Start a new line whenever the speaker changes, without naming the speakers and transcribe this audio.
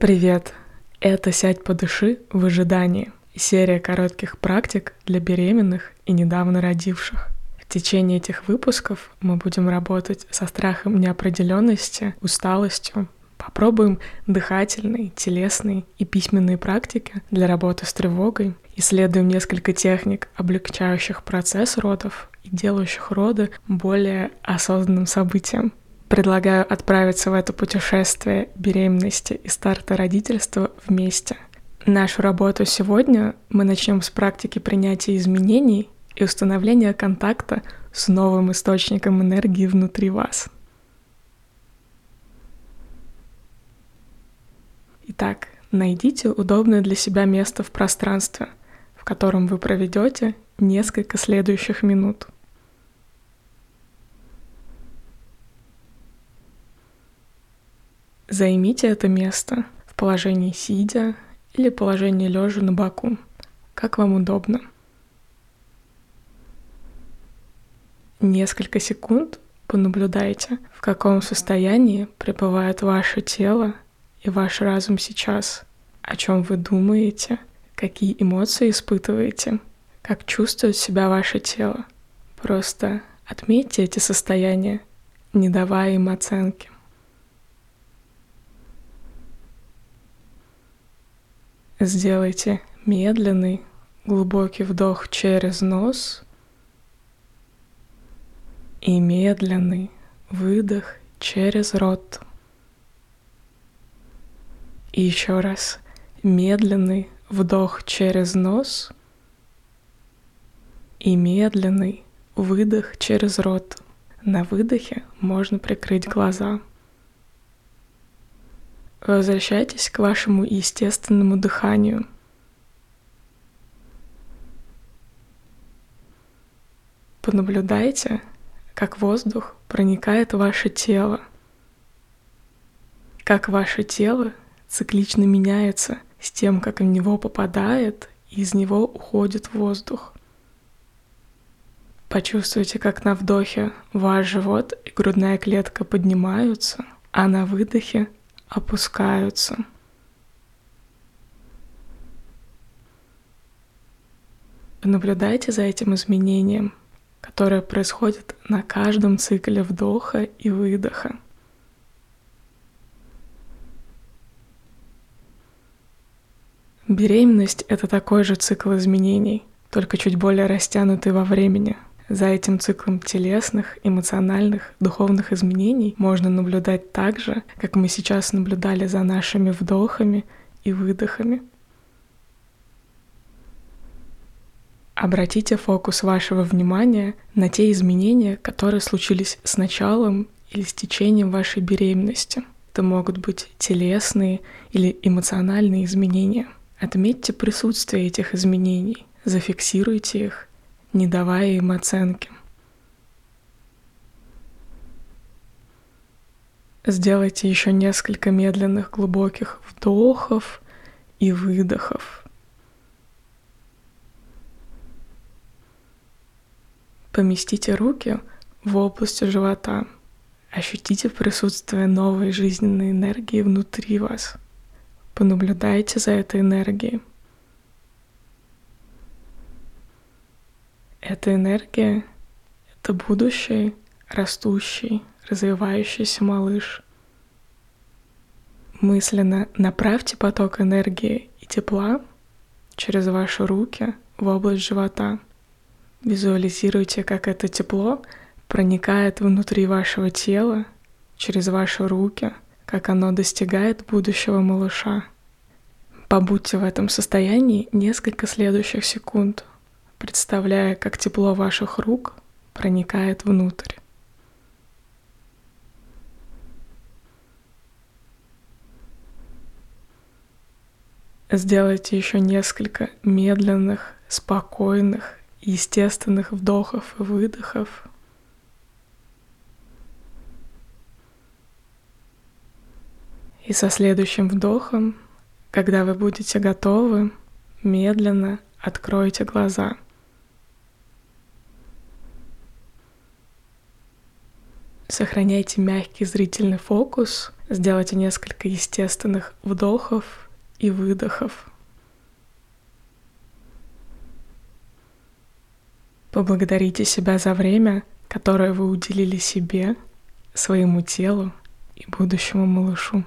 Привет! Это «Сядь, подыши» в ожидании. Серия коротких практик для беременных и недавно родивших. В течение этих выпусков мы будем работать со страхом неопределенности, усталостью, Попробуем дыхательные, телесные и письменные практики для работы с тревогой. Исследуем несколько техник, облегчающих процесс родов и делающих роды более осознанным событием. Предлагаю отправиться в это путешествие беременности и старта родительства вместе. Нашу работу сегодня мы начнем с практики принятия изменений и установления контакта с новым источником энергии внутри вас. Итак, найдите удобное для себя место в пространстве, в котором вы проведете несколько следующих минут. Займите это место в положении сидя или положении лежа на боку, как вам удобно. Несколько секунд понаблюдайте, в каком состоянии пребывает ваше тело и ваш разум сейчас, о чем вы думаете, какие эмоции испытываете, как чувствует себя ваше тело. Просто отметьте эти состояния, не давая им оценки. Сделайте медленный, глубокий вдох через нос и медленный выдох через рот. И еще раз медленный вдох через нос и медленный выдох через рот. На выдохе можно прикрыть глаза. Возвращайтесь к вашему естественному дыханию. Понаблюдайте, как воздух проникает в ваше тело, как ваше тело циклично меняется с тем, как в него попадает, и из него уходит воздух. Почувствуйте, как на вдохе ваш живот и грудная клетка поднимаются, а на выдохе опускаются. Наблюдайте за этим изменением, которое происходит на каждом цикле вдоха и выдоха. Беременность — это такой же цикл изменений, только чуть более растянутый во времени. За этим циклом телесных, эмоциональных, духовных изменений можно наблюдать так же, как мы сейчас наблюдали за нашими вдохами и выдохами. Обратите фокус вашего внимания на те изменения, которые случились с началом или с течением вашей беременности. Это могут быть телесные или эмоциональные изменения — Отметьте присутствие этих изменений, зафиксируйте их, не давая им оценки. Сделайте еще несколько медленных глубоких вдохов и выдохов. Поместите руки в область живота. Ощутите присутствие новой жизненной энергии внутри вас – Понаблюдайте за этой энергией. Эта энергия — это будущий, растущий, развивающийся малыш. Мысленно направьте поток энергии и тепла через ваши руки в область живота. Визуализируйте, как это тепло проникает внутри вашего тела, через ваши руки — как оно достигает будущего малыша. Побудьте в этом состоянии несколько следующих секунд, представляя, как тепло ваших рук проникает внутрь. Сделайте еще несколько медленных, спокойных, естественных вдохов и выдохов – И со следующим вдохом, когда вы будете готовы, медленно откройте глаза. Сохраняйте мягкий зрительный фокус Сделайте несколько естественных вдохов и выдохов. Поблагодарите себя за время, которое вы уделили себе, своему телу и будущему малышу.